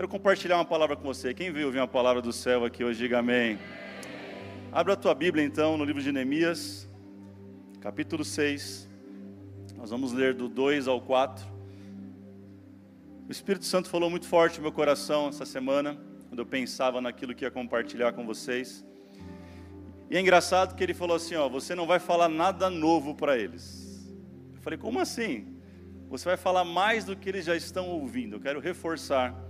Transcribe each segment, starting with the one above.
Quero compartilhar uma palavra com você. Quem veio ouvir uma palavra do céu aqui hoje, diga amém. Abra a tua Bíblia então no livro de Neemias, capítulo 6. Nós vamos ler do 2 ao 4. O Espírito Santo falou muito forte no meu coração essa semana, quando eu pensava naquilo que ia compartilhar com vocês. E é engraçado que ele falou assim: ó, você não vai falar nada novo para eles. Eu falei, como assim? Você vai falar mais do que eles já estão ouvindo. Eu quero reforçar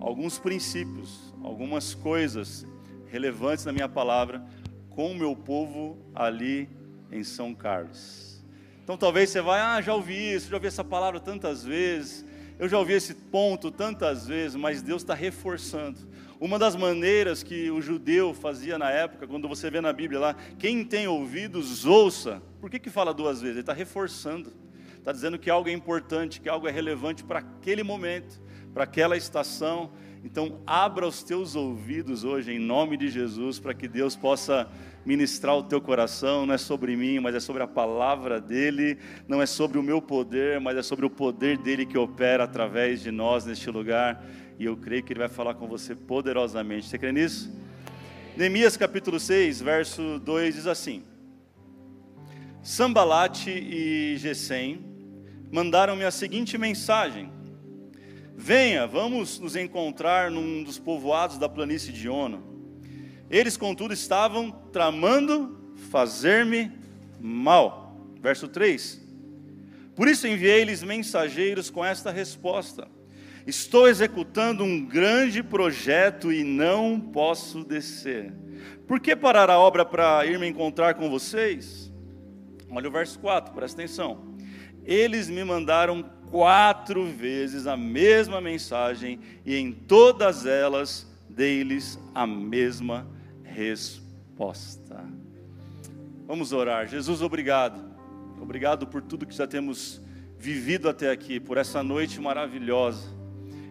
alguns princípios, algumas coisas relevantes na minha palavra com o meu povo ali em São Carlos. Então talvez você vai, ah, já ouvi isso, já ouvi essa palavra tantas vezes, eu já ouvi esse ponto tantas vezes, mas Deus está reforçando. Uma das maneiras que o judeu fazia na época, quando você vê na Bíblia lá, quem tem ouvidos, ouça. Por que, que fala duas vezes? Ele está reforçando. Está dizendo que algo é importante, que algo é relevante para aquele momento, para aquela estação. Então, abra os teus ouvidos hoje, em nome de Jesus, para que Deus possa ministrar o teu coração. Não é sobre mim, mas é sobre a palavra dEle. Não é sobre o meu poder, mas é sobre o poder dEle que opera através de nós neste lugar e eu creio que Ele vai falar com você poderosamente. Você crê nisso? Neemias capítulo 6, verso 2 diz assim: Sambalate e Gesem mandaram-me a seguinte mensagem: Venha, vamos nos encontrar num dos povoados da planície de Ono. Eles, contudo, estavam tramando fazer-me mal. Verso 3: Por isso enviei-lhes mensageiros com esta resposta: Estou executando um grande projeto e não posso descer. Por que parar a obra para ir me encontrar com vocês? Olha o verso 4, presta atenção. Eles me mandaram quatro vezes a mesma mensagem e em todas elas dei-lhes a mesma resposta. Vamos orar. Jesus, obrigado. Obrigado por tudo que já temos vivido até aqui, por essa noite maravilhosa.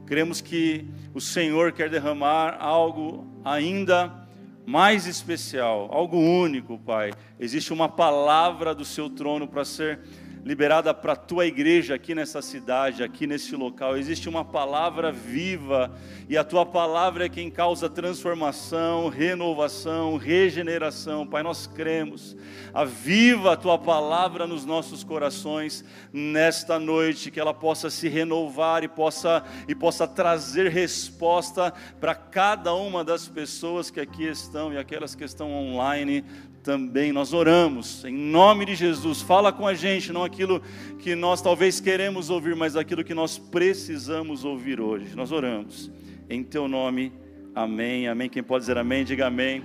Cremos que o Senhor quer derramar algo ainda mais especial, algo único, Pai. Existe uma palavra do seu trono para ser liberada para a tua igreja aqui nessa cidade, aqui nesse local. Existe uma palavra viva e a tua palavra é quem causa transformação, renovação, regeneração. Pai, nós cremos. Aviva a tua palavra nos nossos corações nesta noite, que ela possa se renovar e possa e possa trazer resposta para cada uma das pessoas que aqui estão e aquelas que estão online também nós oramos, em nome de Jesus, fala com a gente, não aquilo que nós talvez queremos ouvir, mas aquilo que nós precisamos ouvir hoje. Nós oramos, em Teu nome, amém, amém. Quem pode dizer amém, diga amém.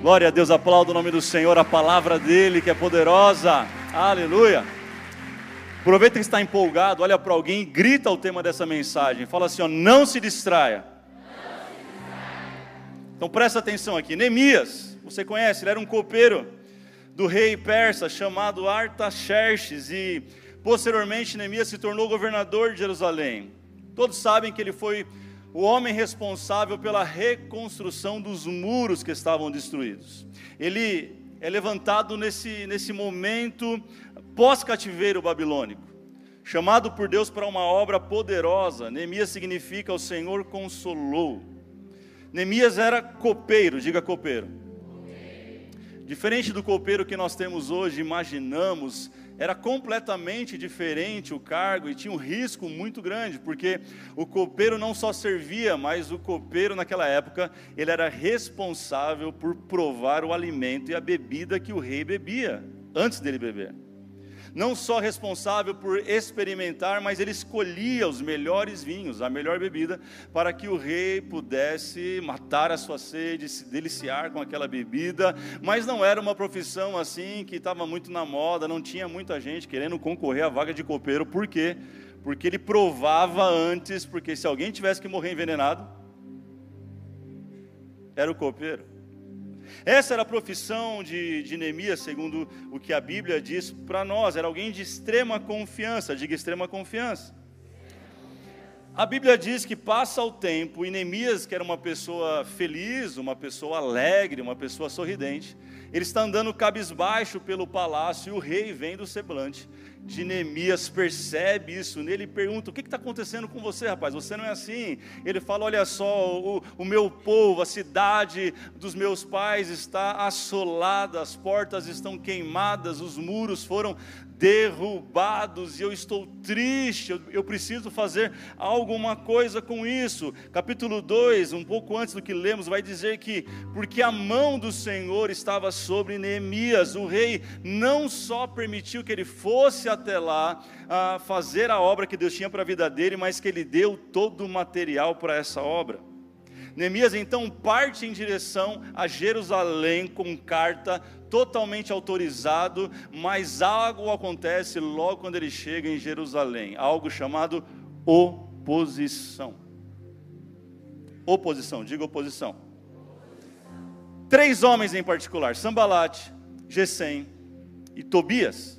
Glória a Deus, aplauda o nome do Senhor, a palavra dEle que é poderosa, aleluia. Aproveita que está empolgado, olha para alguém e grita o tema dessa mensagem, fala assim: ó, não se distraia. Então presta atenção aqui, Neemias você conhece, ele era um copeiro do rei persa chamado Artaxerxes e posteriormente Neemias se tornou governador de Jerusalém. Todos sabem que ele foi o homem responsável pela reconstrução dos muros que estavam destruídos. Ele é levantado nesse, nesse momento pós-cativeiro babilônico, chamado por Deus para uma obra poderosa. Neemias significa o Senhor consolou. Neemias era copeiro, diga copeiro. Diferente do copeiro que nós temos hoje, imaginamos, era completamente diferente o cargo e tinha um risco muito grande, porque o copeiro não só servia, mas o copeiro naquela época, ele era responsável por provar o alimento e a bebida que o rei bebia, antes dele beber não só responsável por experimentar, mas ele escolhia os melhores vinhos, a melhor bebida, para que o rei pudesse matar a sua sede, se deliciar com aquela bebida. Mas não era uma profissão assim que estava muito na moda, não tinha muita gente querendo concorrer à vaga de copeiro, por quê? Porque ele provava antes, porque se alguém tivesse que morrer envenenado, era o copeiro. Essa era a profissão de, de Neemias, segundo o que a Bíblia diz para nós. Era alguém de extrema confiança, diga extrema confiança. A Bíblia diz que passa o tempo e Neemias, que era uma pessoa feliz, uma pessoa alegre, uma pessoa sorridente, ele está andando cabisbaixo pelo palácio e o rei vem do semblante de Neemias percebe isso nele e pergunta: O que está acontecendo com você, rapaz? Você não é assim. Ele fala: Olha só, o, o meu povo, a cidade dos meus pais está assolada, as portas estão queimadas, os muros foram derrubados e eu estou triste, eu, eu, preciso fazer alguma coisa com isso. Capítulo 2, um pouco antes do que lemos, vai dizer que, porque a mão do Senhor estava sobre Neemias, o rei não só permitiu que ele fosse até lá a fazer a obra que Deus tinha para a vida dele, mas que ele deu todo o material para essa obra. Neemias então parte em direção a Jerusalém com carta totalmente autorizado, mas algo acontece logo quando ele chega em Jerusalém, algo chamado oposição. Oposição, diga oposição. Três homens em particular, Sambalate, Gesem e Tobias.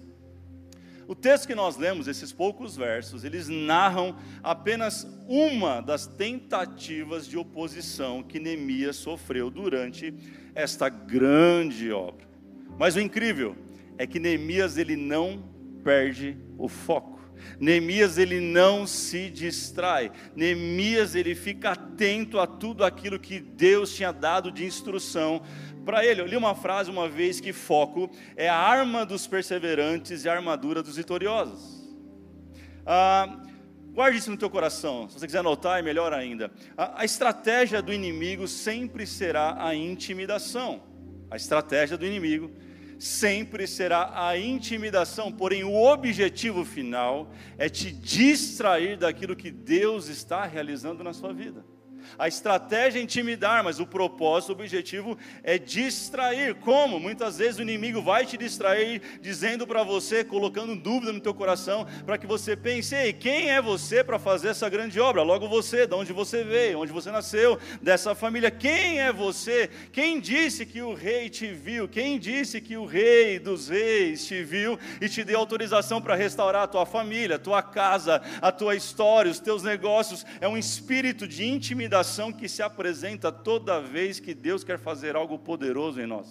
O texto que nós lemos, esses poucos versos, eles narram apenas uma das tentativas de oposição que Neemias sofreu durante esta grande obra. Mas o incrível é que Neemias ele não perde o foco. Neemias ele não se distrai. Neemias ele fica atento a tudo aquilo que Deus tinha dado de instrução para ele. Eu li uma frase uma vez que foco é a arma dos perseverantes e a armadura dos vitoriosos. Ah, guarde isso no teu coração. Se você quiser anotar, é melhor ainda. A, a estratégia do inimigo sempre será a intimidação. A estratégia do inimigo sempre será a intimidação, porém o objetivo final é te distrair daquilo que Deus está realizando na sua vida. A estratégia é intimidar, mas o propósito, o objetivo é distrair. Como? Muitas vezes o inimigo vai te distrair, dizendo para você, colocando dúvida no teu coração, para que você pense: Ei, quem é você para fazer essa grande obra? Logo você, de onde você veio, onde você nasceu, dessa família. Quem é você? Quem disse que o rei te viu? Quem disse que o rei dos reis te viu e te deu autorização para restaurar a tua família, a tua casa, a tua história, os teus negócios? É um espírito de intimidação intimidação que se apresenta toda vez que Deus quer fazer algo poderoso em nós.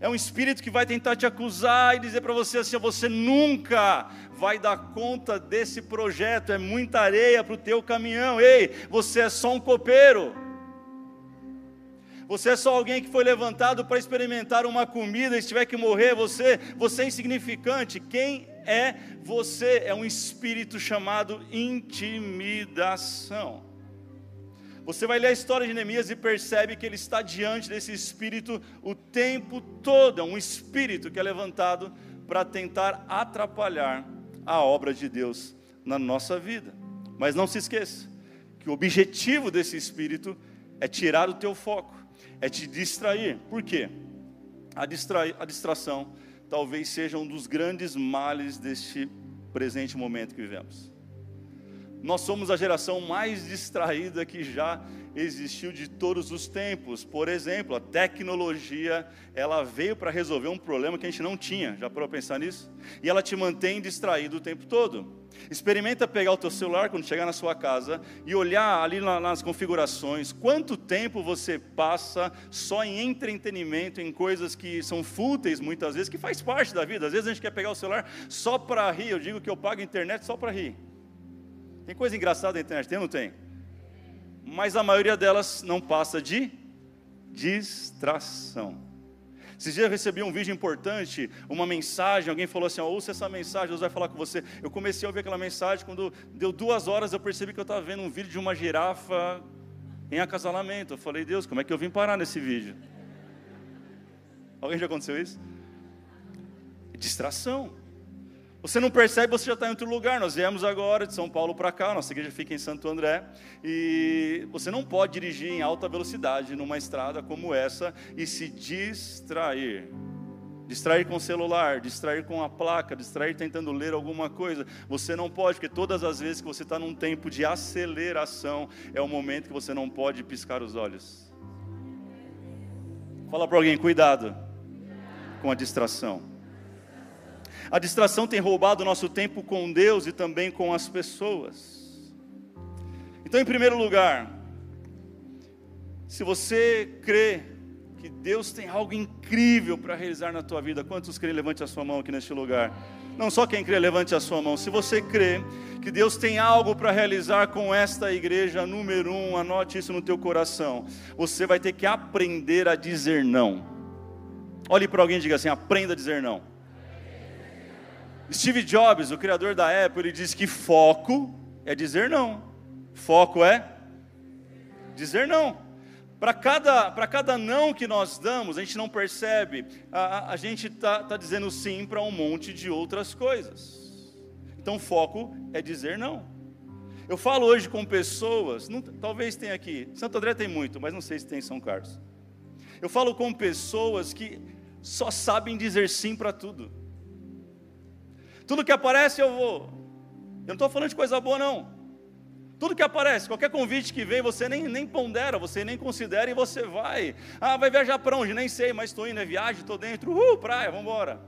É um espírito que vai tentar te acusar e dizer para você assim: você nunca vai dar conta desse projeto, é muita areia para o teu caminhão. Ei, você é só um copeiro. Você é só alguém que foi levantado para experimentar uma comida e se tiver que morrer, você, você é insignificante. Quem é você, é um espírito chamado intimidação. Você vai ler a história de Neemias e percebe que ele está diante desse espírito o tempo todo, é um espírito que é levantado para tentar atrapalhar a obra de Deus na nossa vida. Mas não se esqueça que o objetivo desse espírito é tirar o teu foco, é te distrair. Por quê? A, distra... a distração talvez seja um dos grandes males deste presente momento que vivemos. Nós somos a geração mais distraída que já existiu de todos os tempos. Por exemplo, a tecnologia, ela veio para resolver um problema que a gente não tinha. Já parou pensar nisso? E ela te mantém distraído o tempo todo. Experimenta pegar o teu celular quando chegar na sua casa e olhar ali nas configurações quanto tempo você passa só em entretenimento, em coisas que são fúteis muitas vezes, que faz parte da vida. Às vezes a gente quer pegar o celular só para rir. Eu digo que eu pago a internet só para rir. Tem coisa engraçada na internet, tem ou não tem? Mas a maioria delas não passa de distração. Esses dias eu recebi um vídeo importante, uma mensagem, alguém falou assim, ouça essa mensagem, Deus vai falar com você. Eu comecei a ouvir aquela mensagem, quando deu duas horas eu percebi que eu estava vendo um vídeo de uma girafa em acasalamento. Eu falei, Deus, como é que eu vim parar nesse vídeo? Alguém já aconteceu isso? Distração. Você não percebe, você já está em outro lugar. Nós viemos agora de São Paulo para cá, nossa igreja fica em Santo André, e você não pode dirigir em alta velocidade numa estrada como essa e se distrair. Distrair com o celular, distrair com a placa, distrair tentando ler alguma coisa. Você não pode, porque todas as vezes que você está num tempo de aceleração, é o momento que você não pode piscar os olhos. Fala para alguém, cuidado com a distração. A distração tem roubado o nosso tempo com Deus e também com as pessoas. Então, em primeiro lugar, se você crê que Deus tem algo incrível para realizar na tua vida. Quantos creem? Levante a sua mão aqui neste lugar. Não só quem crê, levante a sua mão. Se você crê que Deus tem algo para realizar com esta igreja, número um, anote isso no teu coração. Você vai ter que aprender a dizer não. Olhe para alguém e diga assim: aprenda a dizer não. Steve Jobs, o criador da Apple, ele diz que foco é dizer não. Foco é dizer não. Para cada, cada não que nós damos, a gente não percebe, a, a gente está tá dizendo sim para um monte de outras coisas. Então, foco é dizer não. Eu falo hoje com pessoas, não, talvez tenha aqui, Santo André tem muito, mas não sei se tem em São Carlos. Eu falo com pessoas que só sabem dizer sim para tudo. Tudo que aparece eu vou. Eu não estou falando de coisa boa, não. Tudo que aparece, qualquer convite que vem, você nem, nem pondera, você nem considera e você vai. Ah, vai viajar para onde? Nem sei, mas estou indo, é viagem, estou dentro. Uh, praia, vamos embora.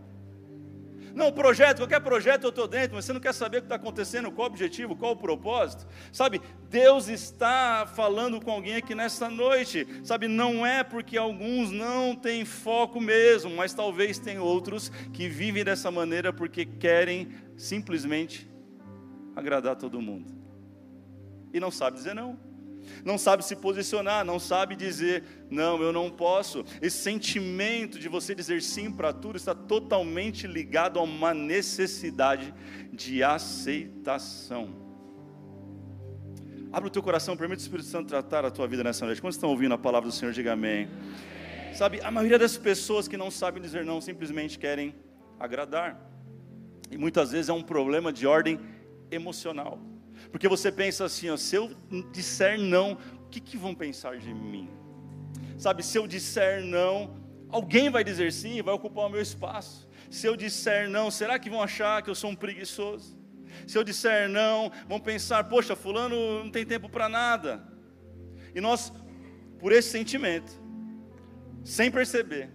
Não, projeto, qualquer projeto eu estou dentro, mas você não quer saber o que está acontecendo, qual o objetivo, qual o propósito. Sabe, Deus está falando com alguém aqui nesta noite. Sabe, não é porque alguns não têm foco mesmo, mas talvez tem outros que vivem dessa maneira porque querem simplesmente agradar todo mundo. E não sabe dizer não não sabe se posicionar, não sabe dizer, não, eu não posso. Esse sentimento de você dizer sim para tudo está totalmente ligado a uma necessidade de aceitação. Abre o teu coração, permite o Espírito Santo tratar a tua vida nessa noite. Quando estão ouvindo a palavra do Senhor, diga amém. Sabe, a maioria das pessoas que não sabem dizer não simplesmente querem agradar. E muitas vezes é um problema de ordem emocional. Porque você pensa assim, ó, se eu disser não, o que, que vão pensar de mim? Sabe, se eu disser não, alguém vai dizer sim e vai ocupar o meu espaço. Se eu disser não, será que vão achar que eu sou um preguiçoso? Se eu disser não, vão pensar, poxa, fulano não tem tempo para nada. E nós, por esse sentimento, sem perceber,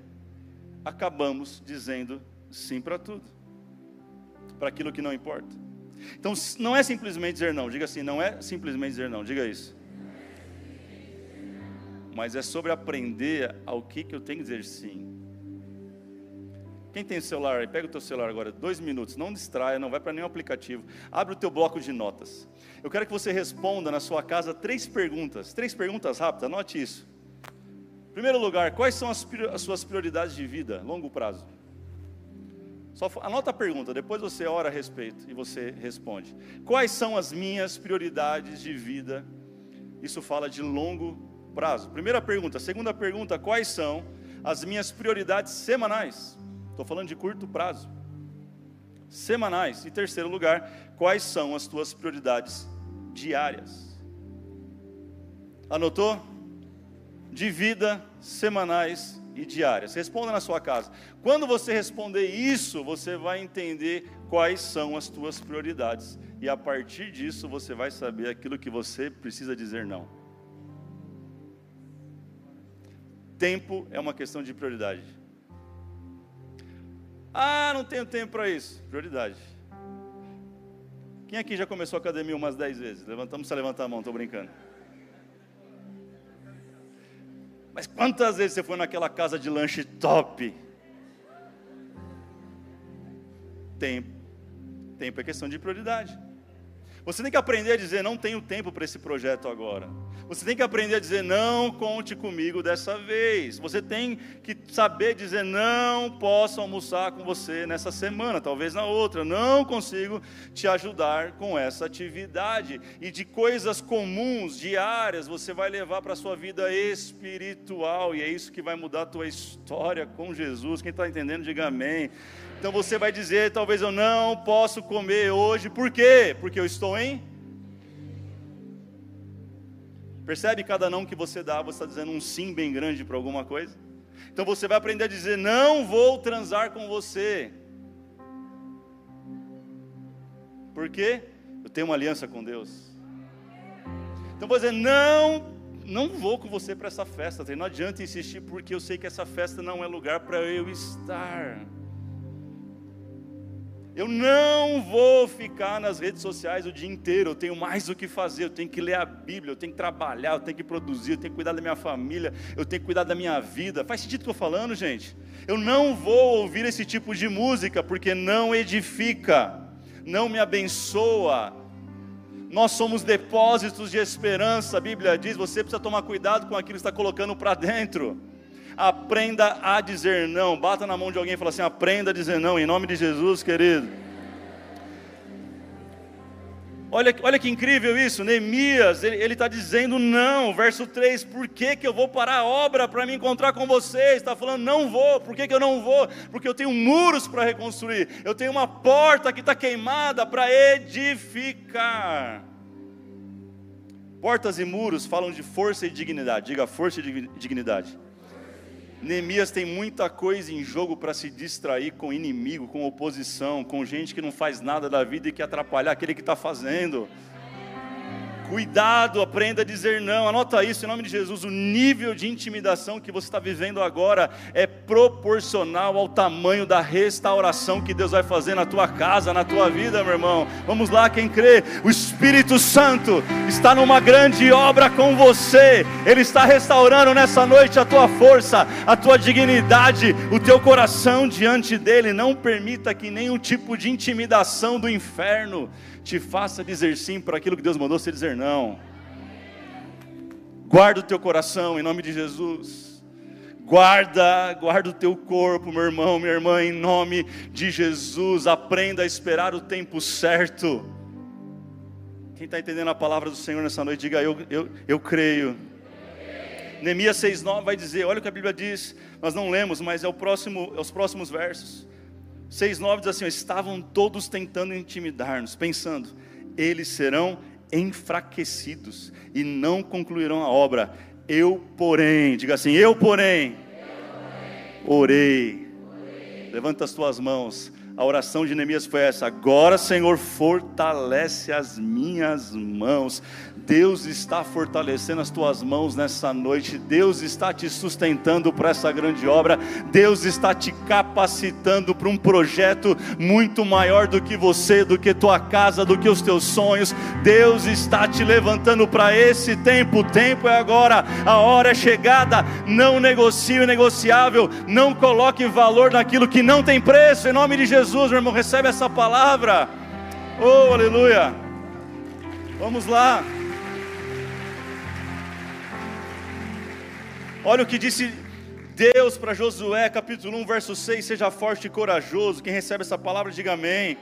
acabamos dizendo sim para tudo, para aquilo que não importa. Então não é simplesmente dizer não, diga assim, não é simplesmente dizer não, diga isso. Mas é sobre aprender ao que, que eu tenho que dizer sim. Quem tem celular aí, pega o teu celular agora, dois minutos, não distraia, não vai para nenhum aplicativo. Abre o teu bloco de notas. Eu quero que você responda na sua casa três perguntas, três perguntas rápidas, anote isso. Primeiro lugar, quais são as, as suas prioridades de vida, longo prazo? Só anota a pergunta, depois você ora a respeito e você responde. Quais são as minhas prioridades de vida? Isso fala de longo prazo. Primeira pergunta. Segunda pergunta, quais são as minhas prioridades semanais? Estou falando de curto prazo. Semanais. E terceiro lugar, quais são as tuas prioridades diárias? Anotou? De vida, semanais e diárias. Responda na sua casa. Quando você responder isso, você vai entender quais são as tuas prioridades. E a partir disso, você vai saber aquilo que você precisa dizer não. Tempo é uma questão de prioridade. Ah, não tenho tempo para isso. Prioridade. Quem aqui já começou a academia umas 10 vezes? Levantamos, se levantar a mão, estou brincando. Mas quantas vezes você foi naquela casa de lanche top? Tempo. Tempo é questão de prioridade. Você tem que aprender a dizer: não tenho tempo para esse projeto agora. Você tem que aprender a dizer: não conte comigo dessa vez. Você tem que saber dizer: não posso almoçar com você nessa semana, talvez na outra. Não consigo te ajudar com essa atividade. E de coisas comuns, diárias, você vai levar para a sua vida espiritual. E é isso que vai mudar a tua história com Jesus. Quem está entendendo, diga amém. Então você vai dizer: talvez eu não posso comer hoje, por quê? Porque eu estou em. Percebe cada não que você dá, você está dizendo um sim bem grande para alguma coisa? Então você vai aprender a dizer: não vou transar com você. Por quê? Eu tenho uma aliança com Deus. Então vou dizer: não, não vou com você para essa festa. Não adianta insistir, porque eu sei que essa festa não é lugar para eu estar. Eu não vou ficar nas redes sociais o dia inteiro. Eu tenho mais o que fazer. Eu tenho que ler a Bíblia, eu tenho que trabalhar, eu tenho que produzir, eu tenho que cuidar da minha família, eu tenho que cuidar da minha vida. Faz sentido o que eu estou falando, gente? Eu não vou ouvir esse tipo de música porque não edifica, não me abençoa. Nós somos depósitos de esperança, a Bíblia diz. Você precisa tomar cuidado com aquilo que está colocando para dentro. Aprenda a dizer não. Bata na mão de alguém e fala assim: aprenda a dizer não, em nome de Jesus, querido. Olha, olha que incrível isso, Neemias, ele está dizendo não, verso 3, por que, que eu vou parar a obra para me encontrar com vocês? Está falando, não vou, por que, que eu não vou? Porque eu tenho muros para reconstruir, eu tenho uma porta que está queimada para edificar. Portas e muros falam de força e dignidade, diga força e dignidade. Neemias tem muita coisa em jogo para se distrair com inimigo, com oposição, com gente que não faz nada da vida e que atrapalhar aquele que está fazendo. Cuidado, aprenda a dizer não. Anota isso em nome de Jesus. O nível de intimidação que você está vivendo agora é proporcional ao tamanho da restauração que Deus vai fazer na tua casa, na tua vida, meu irmão. Vamos lá, quem crê? O Espírito Santo está numa grande obra com você. Ele está restaurando nessa noite a tua força, a tua dignidade, o teu coração diante dele. Não permita que nenhum tipo de intimidação do inferno te faça dizer sim para aquilo que Deus mandou você dizer não. Guarda o teu coração em nome de Jesus. Guarda, guarda o teu corpo, meu irmão, minha irmã, em nome de Jesus. Aprenda a esperar o tempo certo. Quem está entendendo a palavra do Senhor nessa noite, diga eu, eu, eu creio. Neemias 6,9 vai dizer: olha o que a Bíblia diz, nós não lemos, mas é, o próximo, é os próximos versos. 6,9 diz assim: estavam todos tentando intimidar-nos, pensando, eles serão enfraquecidos e não concluirão a obra. Eu, porém, diga assim: eu, porém, eu, porém orei. orei. Levanta as tuas mãos. A oração de Neemias foi essa: agora, Senhor, fortalece as minhas mãos. Deus está fortalecendo as tuas mãos nessa noite, Deus está te sustentando para essa grande obra, Deus está te capacitando para um projeto muito maior do que você, do que tua casa, do que os teus sonhos. Deus está te levantando para esse tempo, o tempo é agora, a hora é chegada. Não negocie o negociável, não coloque valor naquilo que não tem preço, em nome de Jesus, meu irmão, recebe essa palavra. Oh, aleluia. Vamos lá. Olha o que disse Deus para Josué, capítulo 1, verso 6: Seja forte e corajoso. Quem recebe essa palavra, diga amém.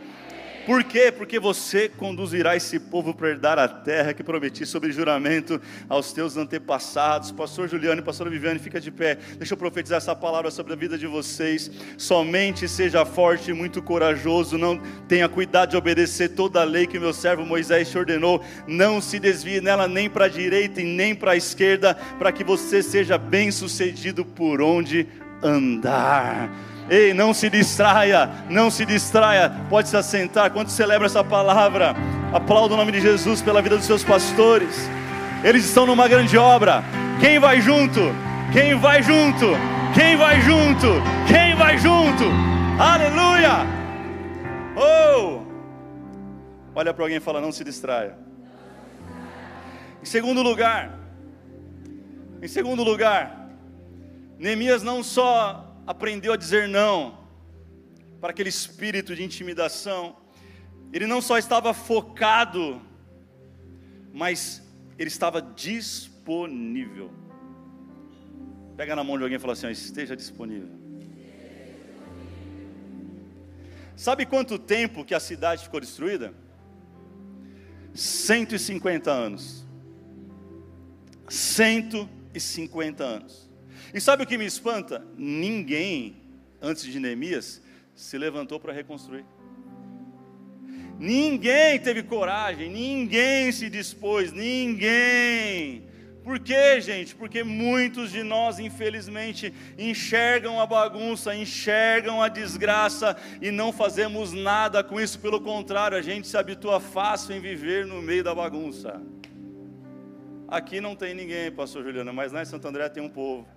Por quê? Porque você conduzirá esse povo para herdar a terra que prometi sobre juramento aos teus antepassados. Pastor Juliano e pastor Viviane, fica de pé. Deixa eu profetizar essa palavra sobre a vida de vocês. Somente seja forte e muito corajoso. Não tenha cuidado de obedecer toda a lei que meu servo Moisés te ordenou. Não se desvie nela nem para a direita e nem para a esquerda, para que você seja bem sucedido por onde andar. Ei, não se distraia, não se distraia. Pode se assentar. Quando celebra essa palavra, aplauda o nome de Jesus pela vida dos seus pastores. Eles estão numa grande obra. Quem vai junto? Quem vai junto? Quem vai junto? Quem vai junto? Aleluia! Oh! Olha para alguém e fala: não se distraia. Em segundo lugar, em segundo lugar, Neemias não só aprendeu a dizer não para aquele espírito de intimidação. Ele não só estava focado, mas ele estava disponível. Pega na mão de alguém e fala assim: esteja disponível. Sabe quanto tempo que a cidade ficou destruída? 150 anos. 150 anos. E sabe o que me espanta? Ninguém, antes de Neemias, se levantou para reconstruir. Ninguém teve coragem, ninguém se dispôs, ninguém. Por quê, gente? Porque muitos de nós, infelizmente, enxergam a bagunça, enxergam a desgraça e não fazemos nada com isso. Pelo contrário, a gente se habitua fácil em viver no meio da bagunça. Aqui não tem ninguém, Pastor Juliano, mas lá em Santo André tem um povo.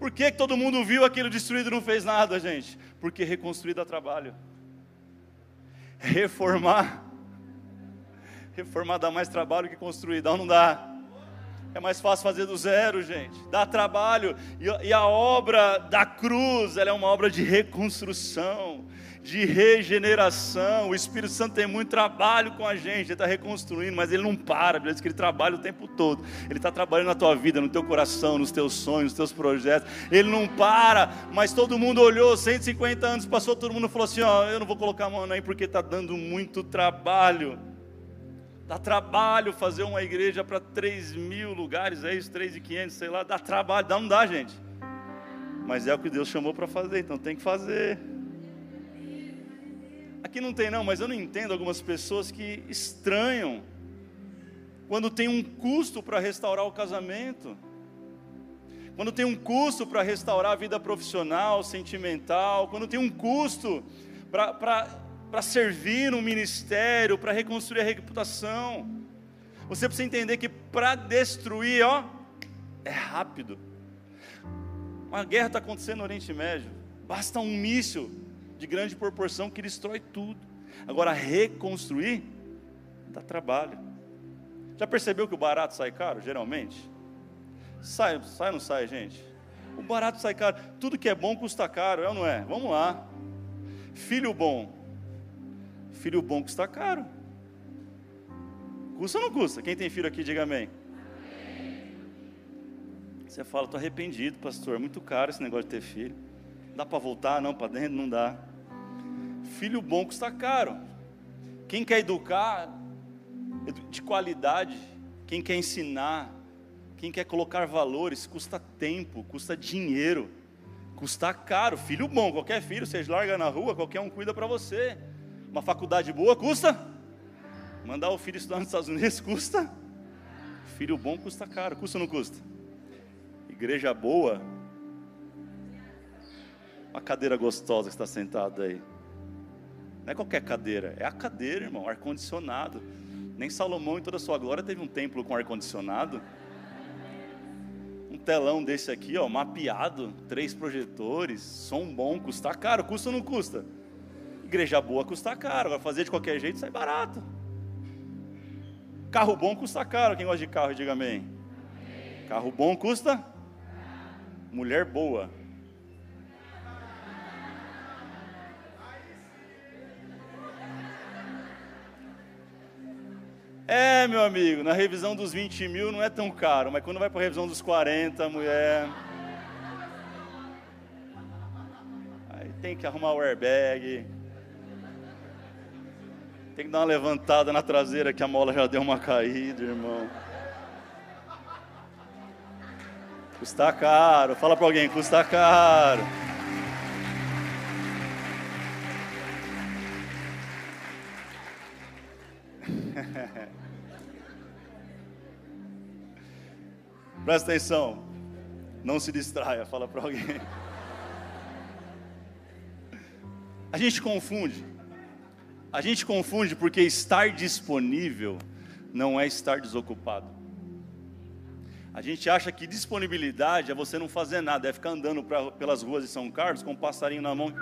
Por que, que todo mundo viu aquilo destruído e não fez nada, gente? Porque reconstruir dá trabalho. Reformar. Reformar dá mais trabalho que construir, dá ou não dá? É mais fácil fazer do zero, gente. Dá trabalho. E, a obra da cruz, ela é uma obra de reconstrução de regeneração. O Espírito Santo tem muito trabalho com a gente, ele está reconstruindo, mas ele não para, ele diz que ele trabalha o tempo todo. Ele está trabalhando na tua vida, no teu coração, nos teus sonhos, nos teus projetos. Ele não para, mas todo mundo olhou, 150 anos passou, todo mundo falou assim: ó, eu não vou colocar a mão aí porque está dando muito trabalho. Dá trabalho fazer uma igreja para 3 mil lugares, é isso, 3.500, sei lá, dá trabalho, dá, não dá, gente. Mas é o que Deus chamou para fazer, então tem que fazer. Aqui não tem não, mas eu não entendo algumas pessoas que estranham quando tem um custo para restaurar o casamento, quando tem um custo para restaurar a vida profissional, sentimental, quando tem um custo para servir no ministério, para reconstruir a reputação. Você precisa entender que para destruir, ó, é rápido. Uma guerra está acontecendo no Oriente Médio, basta um míssil de grande proporção que destrói tudo. Agora, reconstruir dá trabalho. Já percebeu que o barato sai caro, geralmente? Sai, sai ou não sai, gente? O barato sai caro. Tudo que é bom custa caro, é ou não é? Vamos lá. Filho bom. Filho bom custa caro. Custa ou não custa? Quem tem filho aqui, diga amém. Você fala, estou arrependido, pastor. É muito caro esse negócio de ter filho. Dá para voltar? Não, para dentro não dá. Filho bom custa caro. Quem quer educar de qualidade, quem quer ensinar, quem quer colocar valores, custa tempo, custa dinheiro, custa caro. Filho bom, qualquer filho, você larga na rua, qualquer um cuida para você. Uma faculdade boa custa? Mandar o filho estudar nos Estados Unidos custa? Filho bom custa caro, custa ou não custa? Igreja boa, uma cadeira gostosa que está sentada aí. Não é qualquer cadeira, é a cadeira, irmão, ar-condicionado. Nem Salomão, em toda a sua glória, teve um templo com ar-condicionado. Um telão desse aqui, ó, mapeado, três projetores, som bom, custa caro, custa ou não custa? Igreja boa custa caro, agora fazer de qualquer jeito sai barato. Carro bom custa caro, quem gosta de carro, diga amém. Carro bom custa? Mulher boa É, meu amigo, na revisão dos 20 mil não é tão caro, mas quando vai para a revisão dos 40, mulher. Aí tem que arrumar o airbag. Tem que dar uma levantada na traseira que a mola já deu uma caída, irmão. Custa caro. Fala para alguém, custa caro. Presta atenção. Não se distraia, fala para alguém. A gente confunde. A gente confunde porque estar disponível não é estar desocupado. A gente acha que disponibilidade é você não fazer nada, é ficar andando pra, pelas ruas de São Carlos com um passarinho na mão.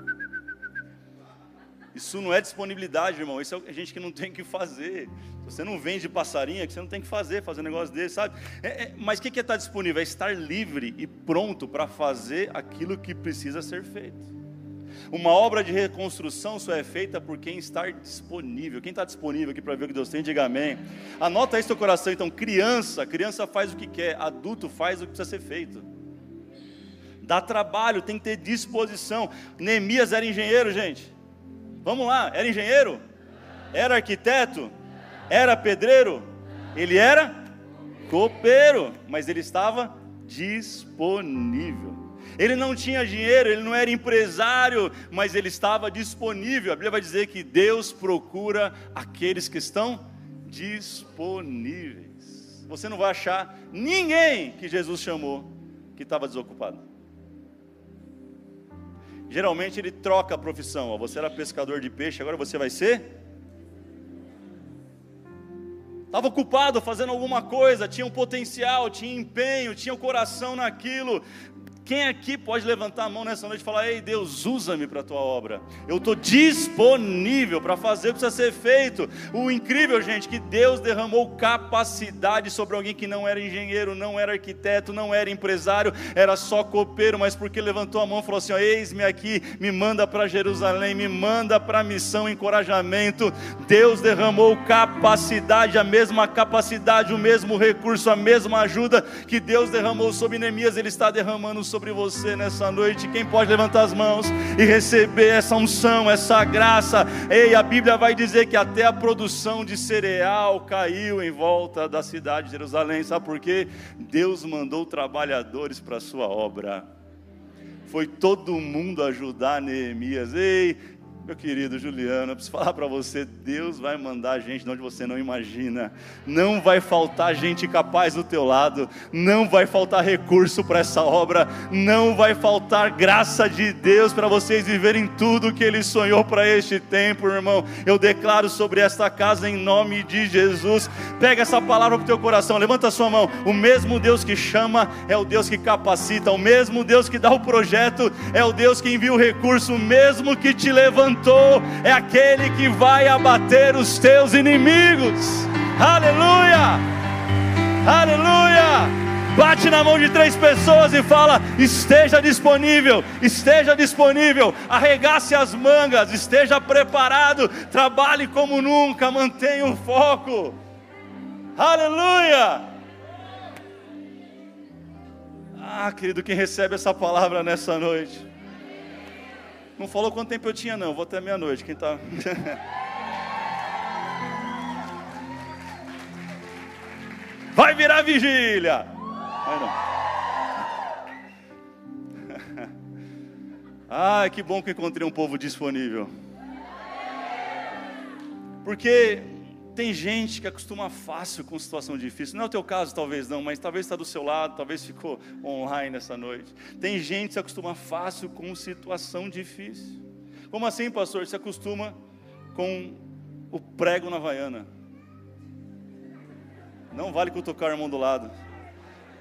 Isso não é disponibilidade, irmão. Isso é gente que não tem que fazer. Você não vende passarinho, é que você não tem que fazer, fazer um negócio desse, sabe? É, é, mas o que é estar disponível? É estar livre e pronto para fazer aquilo que precisa ser feito. Uma obra de reconstrução só é feita por quem está disponível. Quem está disponível aqui para ver o que Deus tem, diga amém. Anota isso no coração. Então, criança, criança faz o que quer, adulto faz o que precisa ser feito. Dá trabalho, tem que ter disposição. Neemias era engenheiro, gente. Vamos lá, era engenheiro? Era arquiteto? Era pedreiro? Ele era copeiro, mas ele estava disponível. Ele não tinha dinheiro, ele não era empresário, mas ele estava disponível. A Bíblia vai dizer que Deus procura aqueles que estão disponíveis. Você não vai achar ninguém que Jesus chamou que estava desocupado. Geralmente ele troca a profissão. Você era pescador de peixe, agora você vai ser? Estava ocupado fazendo alguma coisa, tinha um potencial, tinha empenho, tinha o um coração naquilo. Quem aqui pode levantar a mão nessa noite e falar: Ei Deus, usa-me para a tua obra. Eu estou disponível para fazer o que precisa ser feito. O incrível, gente, que Deus derramou capacidade sobre alguém que não era engenheiro, não era arquiteto, não era empresário, era só copeiro, mas porque levantou a mão e falou assim: Eis-me aqui, me manda para Jerusalém, me manda para a missão, encorajamento. Deus derramou capacidade, a mesma capacidade, o mesmo recurso, a mesma ajuda que Deus derramou sobre Neemias, Ele está derramando sobre sobre você nessa noite. Quem pode levantar as mãos e receber essa unção, essa graça? Ei, a Bíblia vai dizer que até a produção de cereal caiu em volta da cidade de Jerusalém. Sabe por quê? Deus mandou trabalhadores para a sua obra. Foi todo mundo ajudar Neemias. Ei, meu querido Juliano, eu preciso falar para você: Deus vai mandar gente de onde você não imagina. Não vai faltar gente capaz do teu lado. Não vai faltar recurso para essa obra. Não vai faltar graça de Deus para vocês viverem tudo que Ele sonhou para este tempo, irmão. Eu declaro sobre esta casa em nome de Jesus. Pega essa palavra para o teu coração. Levanta a sua mão. O mesmo Deus que chama é o Deus que capacita. O mesmo Deus que dá o projeto é o Deus que envia o recurso. O mesmo que te levanta levantou é aquele que vai abater os teus inimigos. Aleluia! Aleluia! Bate na mão de três pessoas e fala: esteja disponível, esteja disponível, arregace as mangas, esteja preparado, trabalhe como nunca, mantenha o foco. Aleluia! Ah, querido, quem recebe essa palavra nessa noite? Não falou quanto tempo eu tinha, não. Vou até meia-noite. Quem tá. Vai virar vigília! Vai não. Ai, que bom que encontrei um povo disponível. Porque tem gente que acostuma fácil com situação difícil. Não é o teu caso, talvez não, mas talvez está do seu lado, talvez ficou online essa noite. Tem gente que se acostuma fácil com situação difícil. Como assim, pastor? Se acostuma com o prego na Havaiana. Não vale cutucar o irmão do lado.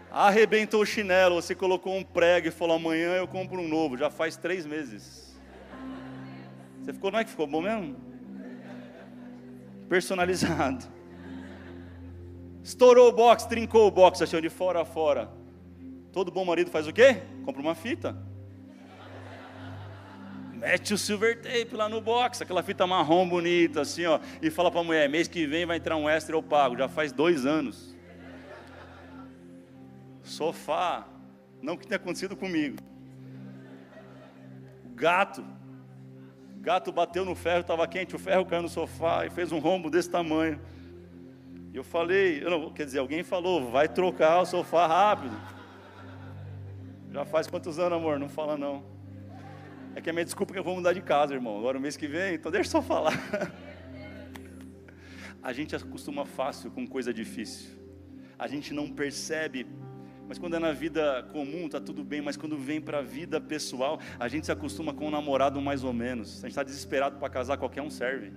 Arrebentou o chinelo, você colocou um prego e falou: amanhã eu compro um novo. Já faz três meses. Você ficou, não é que ficou bom mesmo? Personalizado. Estourou o box, trincou o box, achou de fora a fora. Todo bom marido faz o quê? Compra uma fita. Mete o silver tape lá no box, aquela fita marrom bonita, assim, ó, e fala para a mulher: mês que vem vai entrar um extra, eu pago. Já faz dois anos. Sofá, não que tenha acontecido comigo. Gato, gato bateu no ferro, estava quente, o ferro caiu no sofá e fez um rombo desse tamanho. E eu falei, eu não, quer dizer, alguém falou, vai trocar o sofá rápido. Já faz quantos anos, amor? Não fala não. É que a minha desculpa é que eu vou mudar de casa, irmão. Agora o mês que vem, então deixa eu só falar. A gente acostuma fácil com coisa difícil. A gente não percebe mas quando é na vida comum, tá tudo bem. Mas quando vem para a vida pessoal, a gente se acostuma com um namorado mais ou menos. A gente está desesperado para casar, qualquer um serve.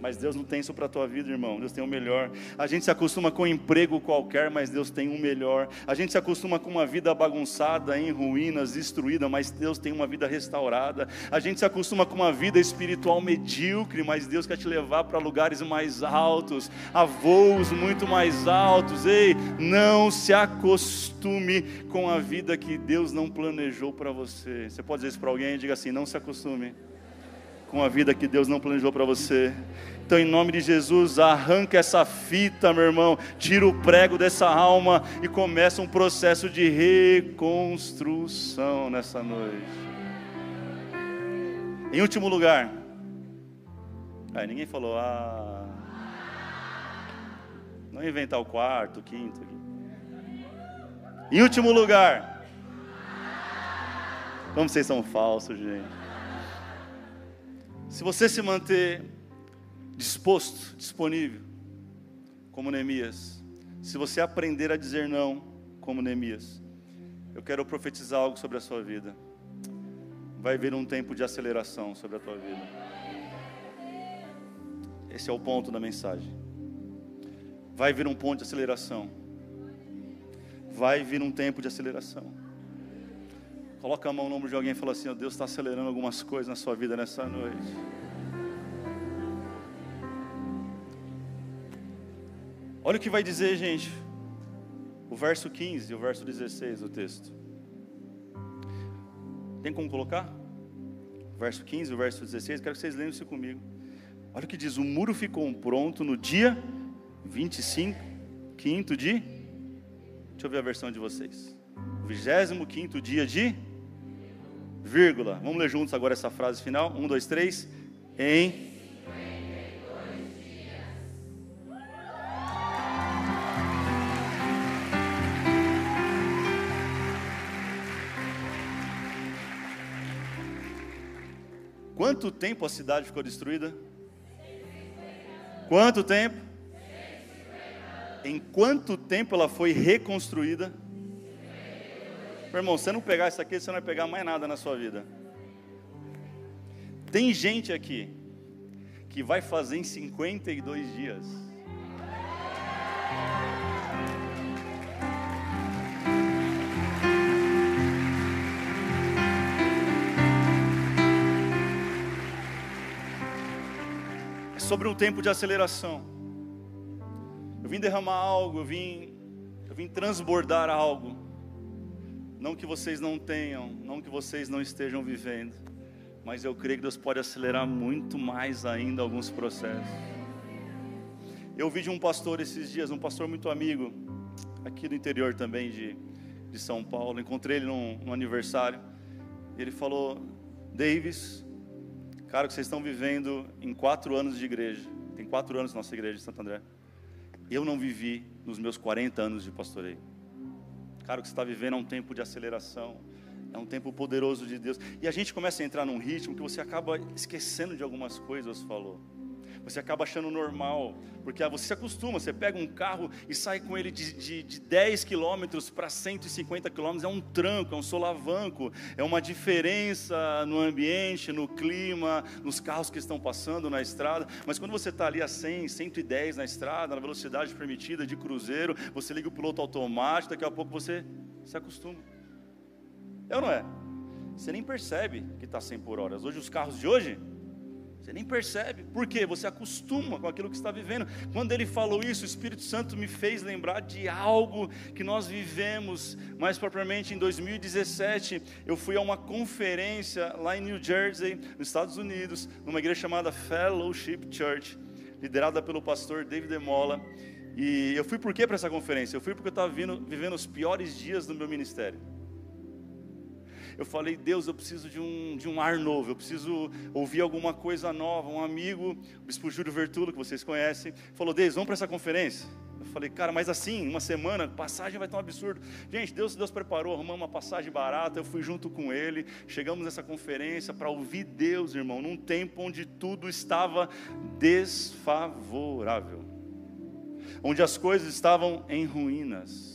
Mas Deus não tem isso para a tua vida, irmão. Deus tem o melhor. A gente se acostuma com um emprego qualquer, mas Deus tem um melhor. A gente se acostuma com uma vida bagunçada, em ruínas, destruída, mas Deus tem uma vida restaurada. A gente se acostuma com uma vida espiritual medíocre, mas Deus quer te levar para lugares mais altos, a voos muito mais altos. Ei, não se acostume com a vida que Deus não planejou para você. Você pode dizer isso para alguém? Diga assim: não se acostume com a vida que Deus não planejou para você. Então, em nome de Jesus, arranca essa fita, meu irmão, tira o prego dessa alma e começa um processo de reconstrução nessa noite. Em último lugar, aí ninguém falou, ah, não inventar o quarto, o quinto. Em último lugar, como vocês são falsos, gente. Se você se manter disposto, disponível, como Neemias, se você aprender a dizer não, como Neemias, eu quero profetizar algo sobre a sua vida. Vai vir um tempo de aceleração sobre a tua vida. Esse é o ponto da mensagem. Vai vir um ponto de aceleração. Vai vir um tempo de aceleração. Coloca a mão no ombro de alguém e fala assim: oh, Deus está acelerando algumas coisas na sua vida nessa noite. Olha o que vai dizer, gente, o verso 15 e o verso 16 do texto. Tem como colocar? O verso 15 e o verso 16, quero que vocês leiam isso comigo. Olha o que diz: o muro ficou pronto no dia 25, quinto de. Deixa eu ver a versão de vocês. 25 dia de. Vírgula. Vamos ler juntos agora essa frase final. Um, dois, três. Em. Quanto tempo a cidade ficou destruída? Quanto tempo? Em quanto tempo ela foi reconstruída? Meu irmão, se você não pegar isso aqui, você não vai pegar mais nada na sua vida. Tem gente aqui que vai fazer em 52 dias. sobre um tempo de aceleração. Eu vim derramar algo, eu vim, eu vim transbordar algo. Não que vocês não tenham, não que vocês não estejam vivendo, mas eu creio que Deus pode acelerar muito mais ainda alguns processos. Eu vi de um pastor esses dias, um pastor muito amigo, aqui do interior também de, de São Paulo. Encontrei ele num, num aniversário. Ele falou: Davis, Cara, o que vocês estão vivendo em quatro anos de igreja. Tem quatro anos nossa igreja de Santo André. Eu não vivi nos meus 40 anos de pastoreio. Cara, o que você está vivendo é um tempo de aceleração. É um tempo poderoso de Deus. E a gente começa a entrar num ritmo que você acaba esquecendo de algumas coisas, falou você acaba achando normal, porque você se acostuma, você pega um carro e sai com ele de, de, de 10 quilômetros para 150 quilômetros, é um tranco, é um solavanco, é uma diferença no ambiente, no clima, nos carros que estão passando na estrada, mas quando você está ali a 100, 110 na estrada, na velocidade permitida de cruzeiro, você liga o piloto automático, daqui a pouco você se acostuma. É ou não é? Você nem percebe que está 100 por hora. Hoje os carros de hoje você nem percebe, porque você acostuma com aquilo que está vivendo. Quando ele falou isso, o Espírito Santo me fez lembrar de algo que nós vivemos, mais propriamente em 2017. Eu fui a uma conferência lá em New Jersey, nos Estados Unidos, numa igreja chamada Fellowship Church, liderada pelo pastor David Demola. E eu fui por quê para essa conferência? Eu fui porque eu estava vivendo os piores dias do meu ministério eu falei, Deus, eu preciso de um, de um ar novo, eu preciso ouvir alguma coisa nova. Um amigo, o Bispo Júlio Vertulo, que vocês conhecem, falou, Deus, vamos para essa conferência. Eu falei, cara, mas assim, uma semana, passagem vai estar um absurdo. Gente, Deus, Deus preparou, arrumamos uma passagem barata, eu fui junto com ele, chegamos nessa conferência para ouvir Deus, irmão, num tempo onde tudo estava desfavorável, onde as coisas estavam em ruínas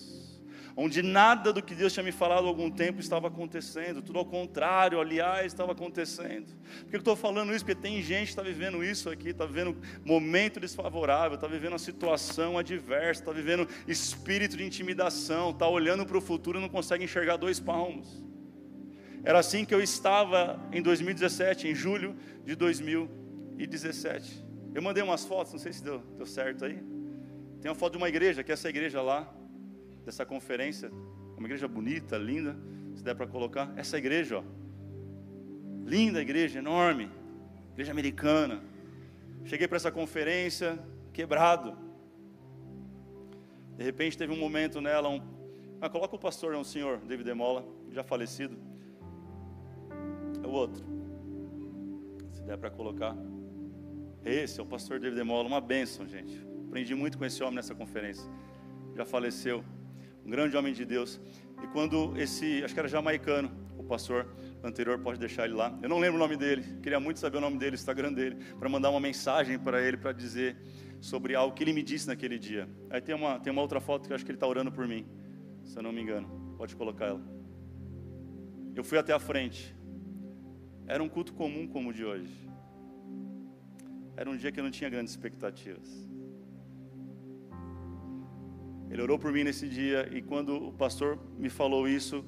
onde nada do que Deus tinha me falado há algum tempo estava acontecendo, tudo ao contrário, aliás, estava acontecendo. Por que eu estou falando isso? Porque tem gente que está vivendo isso aqui, está vivendo momento desfavorável, está vivendo uma situação adversa, está vivendo espírito de intimidação, está olhando para o futuro e não consegue enxergar dois palmos. Era assim que eu estava em 2017, em julho de 2017. Eu mandei umas fotos, não sei se deu, deu certo aí. Tem uma foto de uma igreja, que é essa igreja lá, dessa conferência, uma igreja bonita, linda, se der para colocar, essa igreja, ó, linda igreja, enorme, igreja americana. Cheguei para essa conferência quebrado. De repente teve um momento nela, um, ah, coloca o pastor, é um senhor, David Demola, já falecido. É o outro. Se der para colocar. Esse é o pastor David Demola, uma bênção, gente. Aprendi muito com esse homem nessa conferência. Já faleceu um grande homem de Deus. E quando esse, acho que era jamaicano, o pastor anterior, pode deixar ele lá. Eu não lembro o nome dele, queria muito saber o nome dele, o Instagram dele, para mandar uma mensagem para ele, para dizer sobre algo que ele me disse naquele dia. Aí tem uma, tem uma outra foto que eu acho que ele está orando por mim, se eu não me engano. Pode colocar ela. Eu fui até a frente. Era um culto comum como o de hoje. Era um dia que eu não tinha grandes expectativas. Ele orou por mim nesse dia e quando o pastor me falou isso,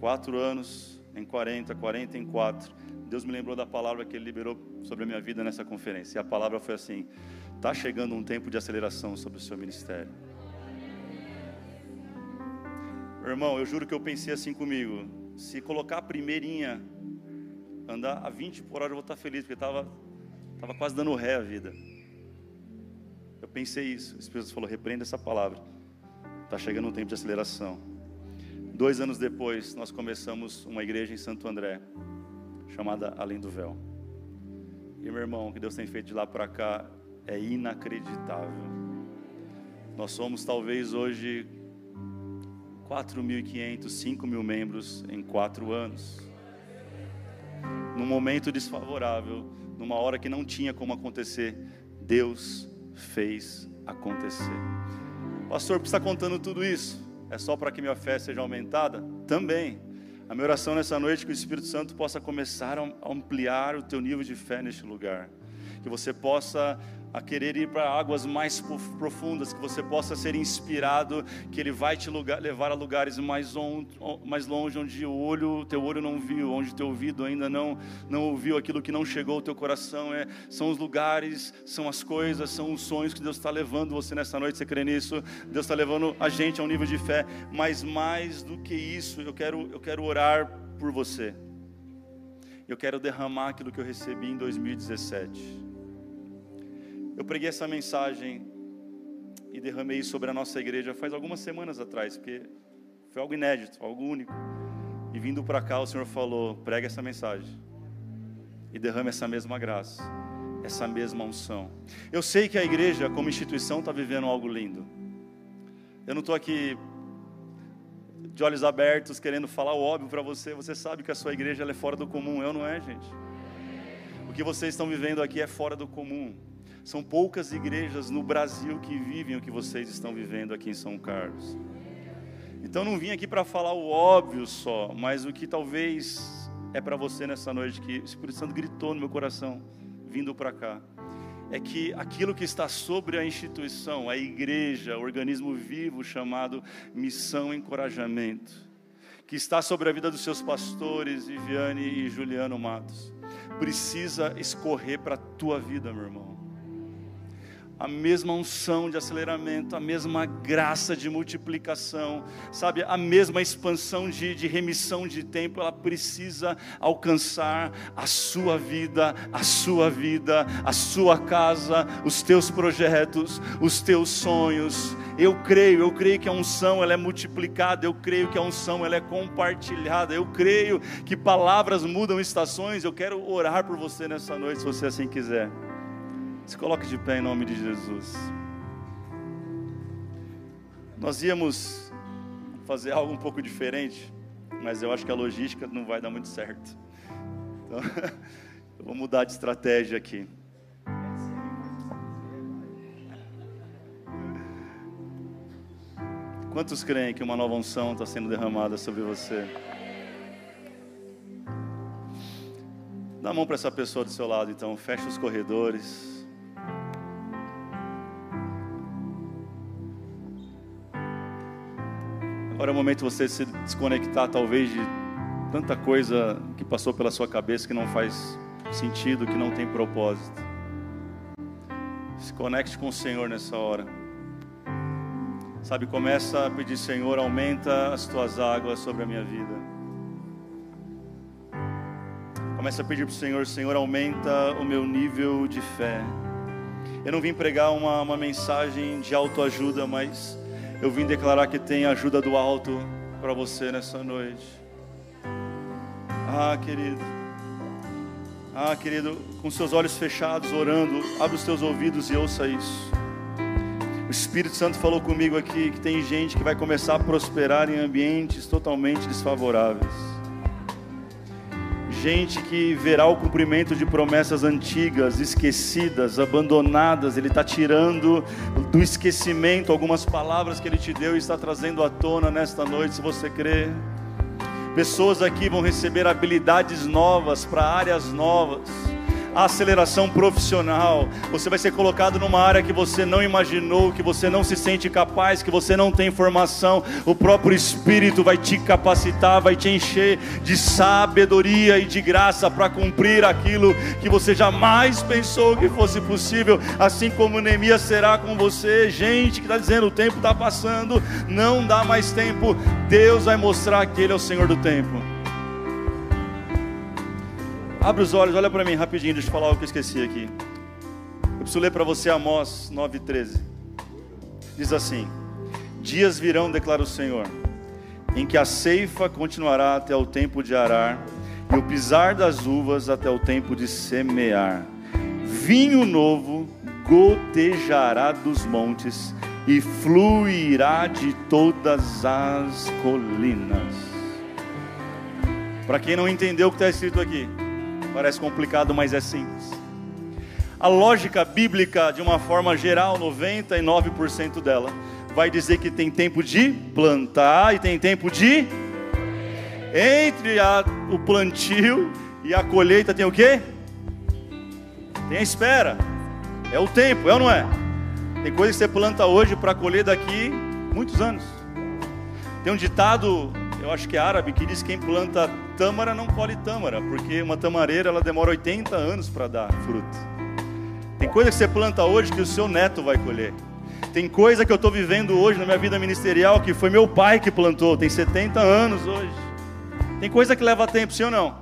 quatro anos, em 40, 40 em quatro. Deus me lembrou da palavra que Ele liberou sobre a minha vida nessa conferência. E a palavra foi assim: está chegando um tempo de aceleração sobre o seu ministério. Irmão, eu juro que eu pensei assim comigo: se colocar a primeirinha, andar a 20 por hora, eu vou estar feliz, porque estava tava quase dando ré a vida. Eu pensei isso. O Espírito falou: repreenda essa palavra. Está chegando um tempo de aceleração. Dois anos depois, nós começamos uma igreja em Santo André, chamada Além do Véu. E meu irmão, o que Deus tem feito de lá para cá é inacreditável. Nós somos talvez hoje 4.500, 5 mil membros em quatro anos. Num momento desfavorável, numa hora que não tinha como acontecer, Deus fez acontecer. Pastor, por estar contando tudo isso, é só para que minha fé seja aumentada? Também. A minha oração nessa noite é que o Espírito Santo possa começar a ampliar o teu nível de fé neste lugar. Que você possa a querer ir para águas mais profundas, que você possa ser inspirado, que Ele vai te lugar, levar a lugares mais, on, mais longe, onde o olho, teu olho não viu, onde teu ouvido ainda não, não ouviu aquilo que não chegou ao teu coração. É, são os lugares, são as coisas, são os sonhos que Deus está levando você nessa noite. Você crê nisso? Deus está levando a gente a um nível de fé, mas mais do que isso, eu quero, eu quero orar por você. Eu quero derramar aquilo que eu recebi em 2017. Eu preguei essa mensagem e derramei sobre a nossa igreja faz algumas semanas atrás, porque foi algo inédito, algo único. E vindo para cá, o Senhor falou: pregue essa mensagem e derrame essa mesma graça, essa mesma unção. Eu sei que a igreja, como instituição, está vivendo algo lindo. Eu não estou aqui de olhos abertos querendo falar o óbvio para você. Você sabe que a sua igreja é fora do comum, eu não é, gente. O que vocês estão vivendo aqui é fora do comum. São poucas igrejas no Brasil que vivem o que vocês estão vivendo aqui em São Carlos. Então não vim aqui para falar o óbvio só, mas o que talvez é para você nessa noite que o Espírito Santo gritou no meu coração vindo para cá. É que aquilo que está sobre a instituição, a igreja, o organismo vivo chamado Missão Encorajamento, que está sobre a vida dos seus pastores, Viviane e Juliano Matos, precisa escorrer para a tua vida, meu irmão a mesma unção de aceleramento, a mesma graça de multiplicação, sabe, a mesma expansão de, de remissão de tempo, ela precisa alcançar a sua vida, a sua vida, a sua casa, os teus projetos, os teus sonhos. Eu creio, eu creio que a unção ela é multiplicada, eu creio que a unção ela é compartilhada, eu creio que palavras mudam estações. Eu quero orar por você nessa noite, se você assim quiser. Se coloque de pé em nome de Jesus. Nós íamos fazer algo um pouco diferente, mas eu acho que a logística não vai dar muito certo. Então, eu vou mudar de estratégia aqui. Quantos creem que uma nova unção está sendo derramada sobre você? Dá a mão para essa pessoa do seu lado, então. Fecha os corredores. Agora é o momento de você se desconectar, talvez, de tanta coisa que passou pela sua cabeça que não faz sentido, que não tem propósito. Se conecte com o Senhor nessa hora. Sabe, começa a pedir, Senhor, aumenta as tuas águas sobre a minha vida. Começa a pedir para o Senhor, Senhor, aumenta o meu nível de fé. Eu não vim pregar uma, uma mensagem de autoajuda, mas eu vim declarar que tem ajuda do alto para você nessa noite. Ah, querido. Ah, querido, com seus olhos fechados, orando, abre os teus ouvidos e ouça isso. O Espírito Santo falou comigo aqui que tem gente que vai começar a prosperar em ambientes totalmente desfavoráveis gente que verá o cumprimento de promessas antigas, esquecidas, abandonadas. Ele está tirando do esquecimento algumas palavras que Ele te deu e está trazendo à tona nesta noite, se você crê. Pessoas aqui vão receber habilidades novas para áreas novas aceleração profissional. Você vai ser colocado numa área que você não imaginou, que você não se sente capaz, que você não tem formação. O próprio Espírito vai te capacitar, vai te encher de sabedoria e de graça para cumprir aquilo que você jamais pensou que fosse possível. Assim como Neemias será com você, gente que está dizendo: o tempo está passando, não dá mais tempo. Deus vai mostrar que Ele é o Senhor do tempo. Abre os olhos, olha para mim rapidinho, deixa eu falar o que eu esqueci aqui. Eu preciso ler para você Amós 9,13. Diz assim: Dias virão, declara o Senhor, em que a ceifa continuará até o tempo de arar, e o pisar das uvas até o tempo de semear. Vinho novo gotejará dos montes e fluirá de todas as colinas. Para quem não entendeu o que está escrito aqui, Parece complicado, mas é simples. A lógica bíblica, de uma forma geral, 99% dela, vai dizer que tem tempo de plantar e tem tempo de. Entre a, o plantio e a colheita tem o quê? Tem a espera. É o tempo, é ou não é? Tem coisa que você planta hoje para colher daqui muitos anos. Tem um ditado eu acho que é árabe, que diz que quem planta tâmara não colhe tâmara, porque uma tamareira ela demora 80 anos para dar fruto. Tem coisa que você planta hoje que o seu neto vai colher. Tem coisa que eu estou vivendo hoje na minha vida ministerial que foi meu pai que plantou, tem 70 anos hoje. Tem coisa que leva tempo, sim ou não?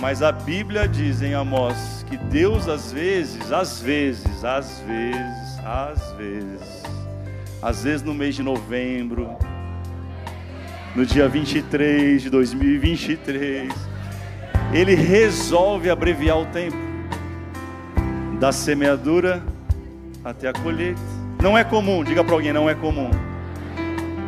Mas a Bíblia diz em Amós que Deus às vezes, às vezes, às vezes, às vezes, às vezes no mês de novembro, no dia 23 de 2023, ele resolve abreviar o tempo da semeadura até a colheita. Não é comum, diga para alguém, não é comum.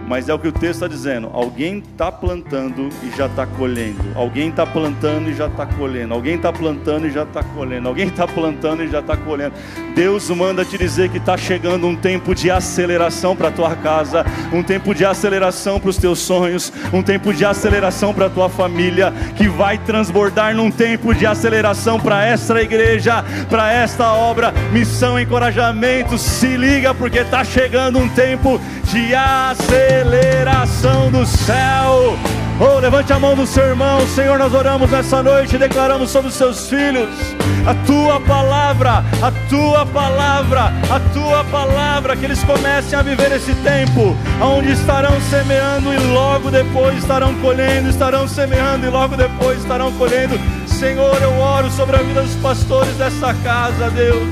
Mas é o que o texto está dizendo: alguém está plantando e já está colhendo. Alguém está plantando e já está colhendo. Alguém está plantando e já está colhendo. Alguém está plantando e já está colhendo. Deus manda te dizer que está chegando um tempo de aceleração para a tua casa, um tempo de aceleração para os teus sonhos, um tempo de aceleração para a tua família, que vai transbordar num tempo de aceleração para esta igreja, para esta obra, missão, encorajamento. Se liga, porque está chegando um tempo de aceleração do céu. Oh, levante a mão do seu irmão, Senhor. Nós oramos nessa noite e declaramos sobre os seus filhos a tua palavra, a tua palavra, a tua palavra, que eles comecem a viver esse tempo, onde estarão semeando e logo depois estarão colhendo, estarão semeando e logo depois estarão colhendo. Senhor, eu oro sobre a vida dos pastores dessa casa, Deus.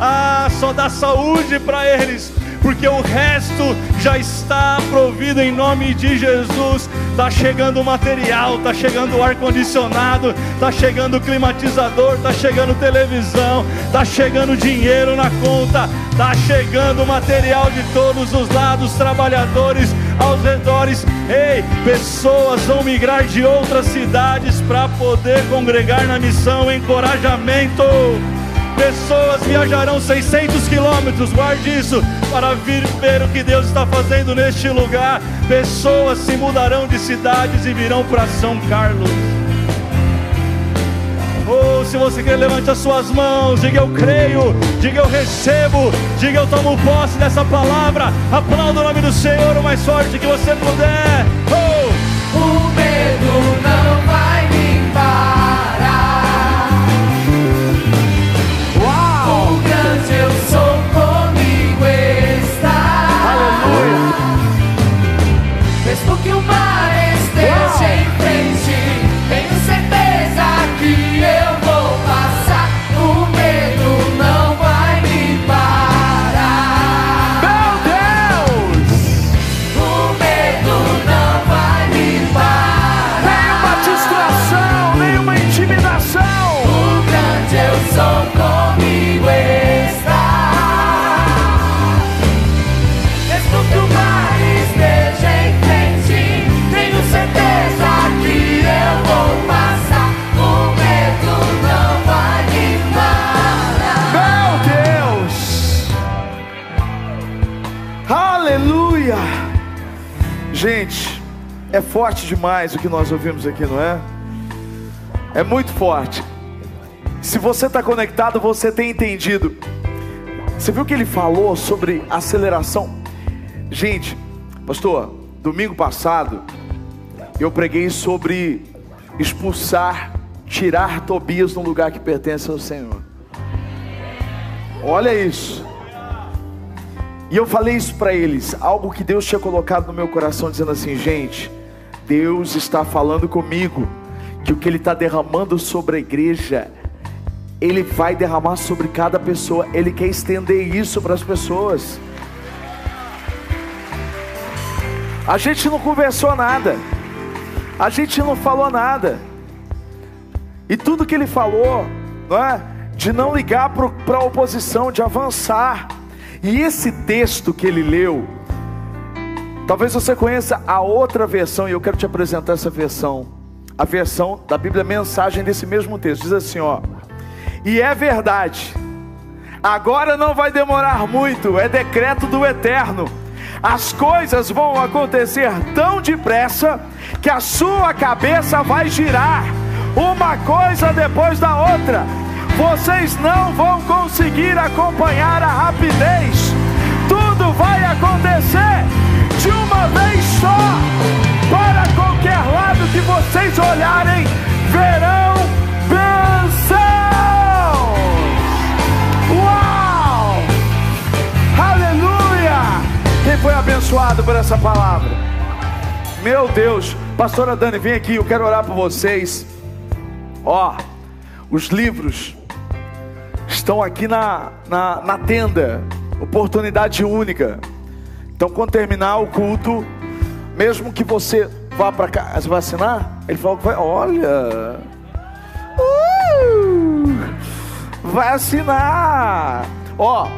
Ah, só dá saúde para eles porque o resto já está provido em nome de Jesus. Está chegando material, está chegando ar condicionado, está chegando climatizador, está chegando televisão, está chegando dinheiro na conta, está chegando material de todos os lados, trabalhadores aos redores. Ei, pessoas vão migrar de outras cidades para poder congregar na missão. Encorajamento. Pessoas viajarão 600 quilômetros, guarde isso, para vir ver o que Deus está fazendo neste lugar. Pessoas se mudarão de cidades e virão para São Carlos. Oh, se você quer, levante as suas mãos, diga eu creio, diga eu recebo, diga eu tomo posse dessa palavra. Aplauda o nome do Senhor o mais forte que você puder. Oh! O medo não vai forte demais o que nós ouvimos aqui, não é? É muito forte. Se você está conectado, você tem entendido. Você viu que ele falou sobre aceleração? Gente, pastor, domingo passado eu preguei sobre expulsar, tirar Tobias no lugar que pertence ao Senhor. Olha isso. E eu falei isso para eles, algo que Deus tinha colocado no meu coração, dizendo assim: gente, Deus está falando comigo, que o que Ele está derramando sobre a igreja, Ele vai derramar sobre cada pessoa, Ele quer estender isso para as pessoas. A gente não conversou nada, a gente não falou nada, e tudo que Ele falou, não é? De não ligar para a oposição, de avançar. E esse texto que ele leu, talvez você conheça a outra versão, e eu quero te apresentar essa versão. A versão da Bíblia Mensagem desse mesmo texto. Diz assim: ó. E é verdade, agora não vai demorar muito, é decreto do eterno. As coisas vão acontecer tão depressa que a sua cabeça vai girar, uma coisa depois da outra vocês não vão conseguir acompanhar a rapidez. Tudo vai acontecer de uma vez só. Para qualquer lado que vocês olharem, verão bênçãos. Uau! Aleluia! Quem foi abençoado por essa palavra? Meu Deus, pastora Dani, vem aqui, eu quero orar por vocês. Ó, os livros estão aqui na, na, na tenda, oportunidade única. Então, quando terminar o culto, mesmo que você vá para casa vacinar, ele falou que vai, olha, uh, vai assinar, ó.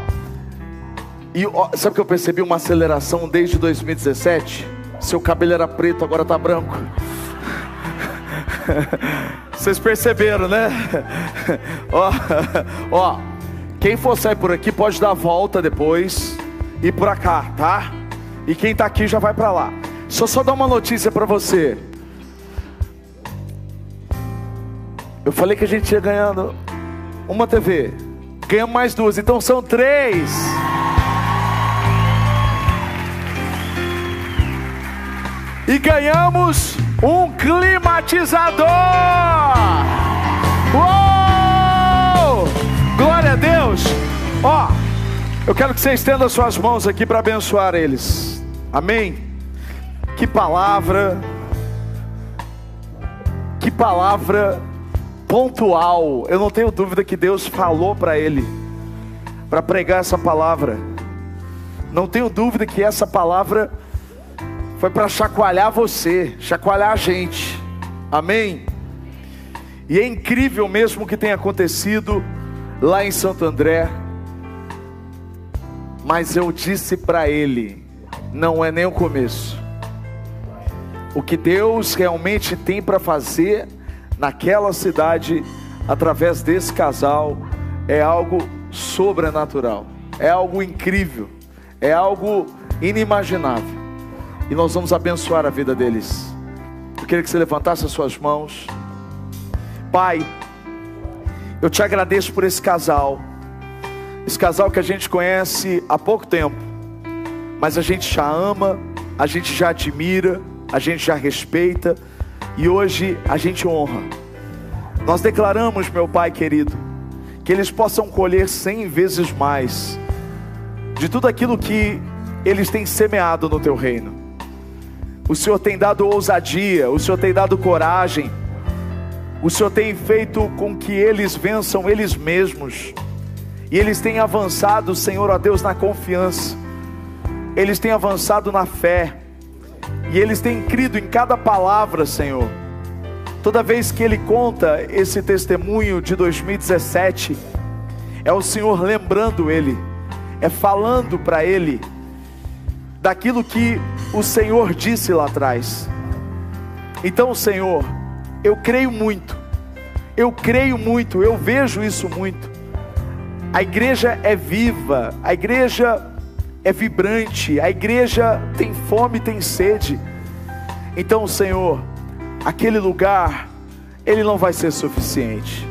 E ó, sabe que eu percebi uma aceleração desde 2017? Seu cabelo era preto, agora tá branco. Vocês perceberam, né? ó, ó, quem for sair por aqui pode dar a volta depois e para cá, tá? E quem tá aqui já vai para lá. Só só dar uma notícia para você. Eu falei que a gente ia ganhando uma TV. Ganhamos mais duas, então são três. E ganhamos um climatizador. Uou! Glória a Deus. Ó, eu quero que você estenda suas mãos aqui para abençoar eles. Amém. Que palavra. Que palavra pontual. Eu não tenho dúvida que Deus falou para ele para pregar essa palavra. Não tenho dúvida que essa palavra foi para chacoalhar você, chacoalhar a gente. Amém? E é incrível mesmo o que tem acontecido lá em Santo André. Mas eu disse para ele: não é nem o começo. O que Deus realmente tem para fazer naquela cidade, através desse casal, é algo sobrenatural, é algo incrível, é algo inimaginável e nós vamos abençoar a vida deles. Eu queria que você levantasse as suas mãos. Pai, eu te agradeço por esse casal. Esse casal que a gente conhece há pouco tempo, mas a gente já ama, a gente já admira, a gente já respeita e hoje a gente honra. Nós declaramos, meu Pai querido, que eles possam colher cem vezes mais de tudo aquilo que eles têm semeado no teu reino. O Senhor tem dado ousadia, o Senhor tem dado coragem, o Senhor tem feito com que eles vençam eles mesmos, e eles têm avançado, Senhor, ó Deus, na confiança, eles têm avançado na fé, e eles têm crido em cada palavra, Senhor. Toda vez que Ele conta esse testemunho de 2017, é o Senhor lembrando Ele, é falando para Ele daquilo que o Senhor disse lá atrás. Então, Senhor, eu creio muito, eu creio muito, eu vejo isso muito. A igreja é viva, a igreja é vibrante, a igreja tem fome, tem sede. Então, Senhor, aquele lugar, ele não vai ser suficiente.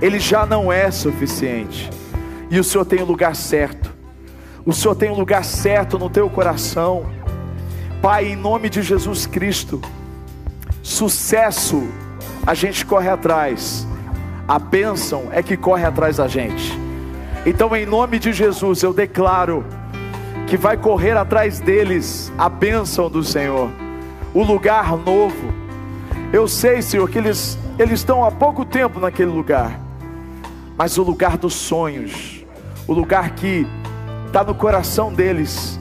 ele já não é suficiente. E o Senhor tem o lugar certo. O Senhor tem o lugar certo no teu coração. Pai, em nome de Jesus Cristo, sucesso a gente corre atrás, a bênção é que corre atrás da gente. Então, em nome de Jesus, eu declaro que vai correr atrás deles a bênção do Senhor, o lugar novo. Eu sei, Senhor, que eles, eles estão há pouco tempo naquele lugar, mas o lugar dos sonhos, o lugar que está no coração deles,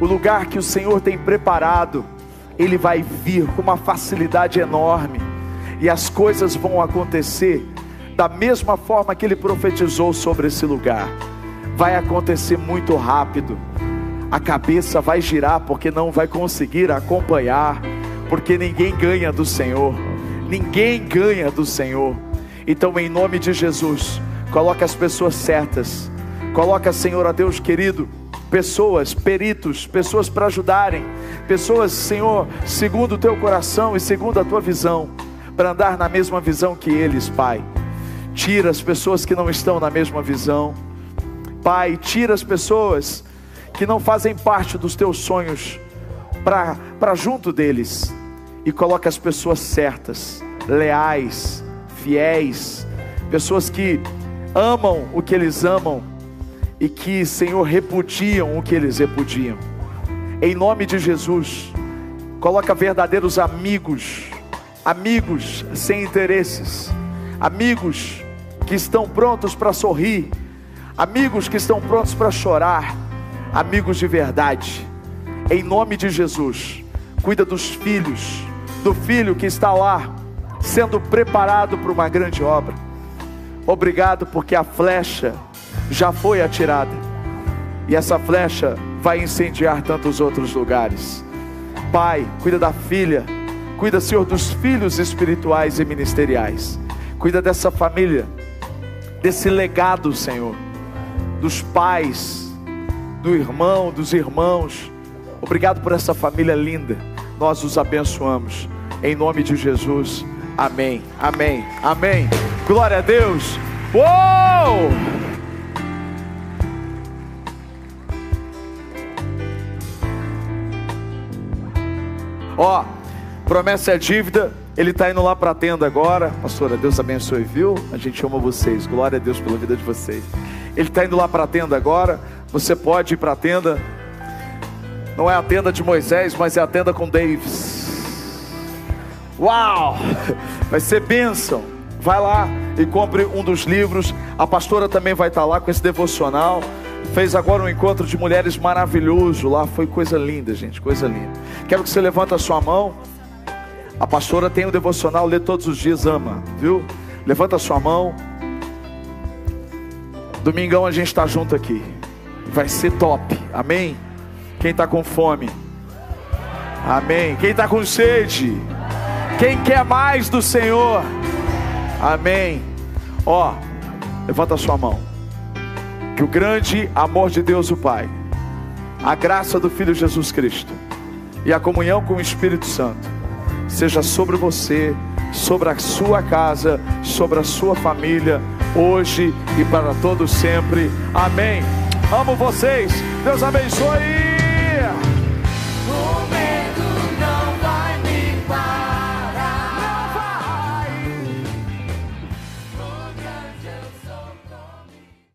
o lugar que o Senhor tem preparado, ele vai vir com uma facilidade enorme, e as coisas vão acontecer da mesma forma que ele profetizou sobre esse lugar. Vai acontecer muito rápido, a cabeça vai girar porque não vai conseguir acompanhar, porque ninguém ganha do Senhor, ninguém ganha do Senhor. Então, em nome de Jesus, coloque as pessoas certas, coloca, Senhor, a Deus querido pessoas, peritos, pessoas para ajudarem, pessoas, Senhor, segundo o teu coração e segundo a tua visão, para andar na mesma visão que eles, Pai. Tira as pessoas que não estão na mesma visão, Pai, tira as pessoas que não fazem parte dos teus sonhos para junto deles e coloca as pessoas certas, leais, fiéis, pessoas que amam o que eles amam e que, Senhor, repudiam o que eles repudiam. Em nome de Jesus, coloca verdadeiros amigos, amigos sem interesses, amigos que estão prontos para sorrir, amigos que estão prontos para chorar, amigos de verdade. Em nome de Jesus, cuida dos filhos, do filho que está lá sendo preparado para uma grande obra. Obrigado porque a flecha já foi atirada, e essa flecha vai incendiar tantos outros lugares. Pai, cuida da filha, cuida, Senhor, dos filhos espirituais e ministeriais, cuida dessa família, desse legado, Senhor, dos pais, do irmão, dos irmãos. Obrigado por essa família linda, nós os abençoamos, em nome de Jesus. Amém, amém, amém. Glória a Deus. Uou! Ó, promessa é dívida. Ele está indo lá para a tenda agora. Pastora, Deus abençoe, viu? A gente ama vocês. Glória a Deus pela vida de vocês. Ele está indo lá para a tenda agora. Você pode ir para a tenda. Não é a tenda de Moisés, mas é a tenda com Davis. Uau! Vai ser bênção. Vai lá e compre um dos livros. A pastora também vai estar lá com esse devocional. Fez agora um encontro de mulheres maravilhoso lá. Foi coisa linda, gente. Coisa linda. Quero que você levanta a sua mão. A pastora tem o um devocional, lê todos os dias, ama, viu? Levanta sua mão. Domingão a gente está junto aqui. Vai ser top. Amém? Quem está com fome? Amém. Quem está com sede? Quem quer mais do Senhor? Amém. Ó, levanta sua mão. Que o grande amor de Deus, o Pai, a graça do Filho Jesus Cristo e a comunhão com o Espírito Santo seja sobre você, sobre a sua casa, sobre a sua família, hoje e para todos sempre. Amém. Amo vocês. Deus abençoe.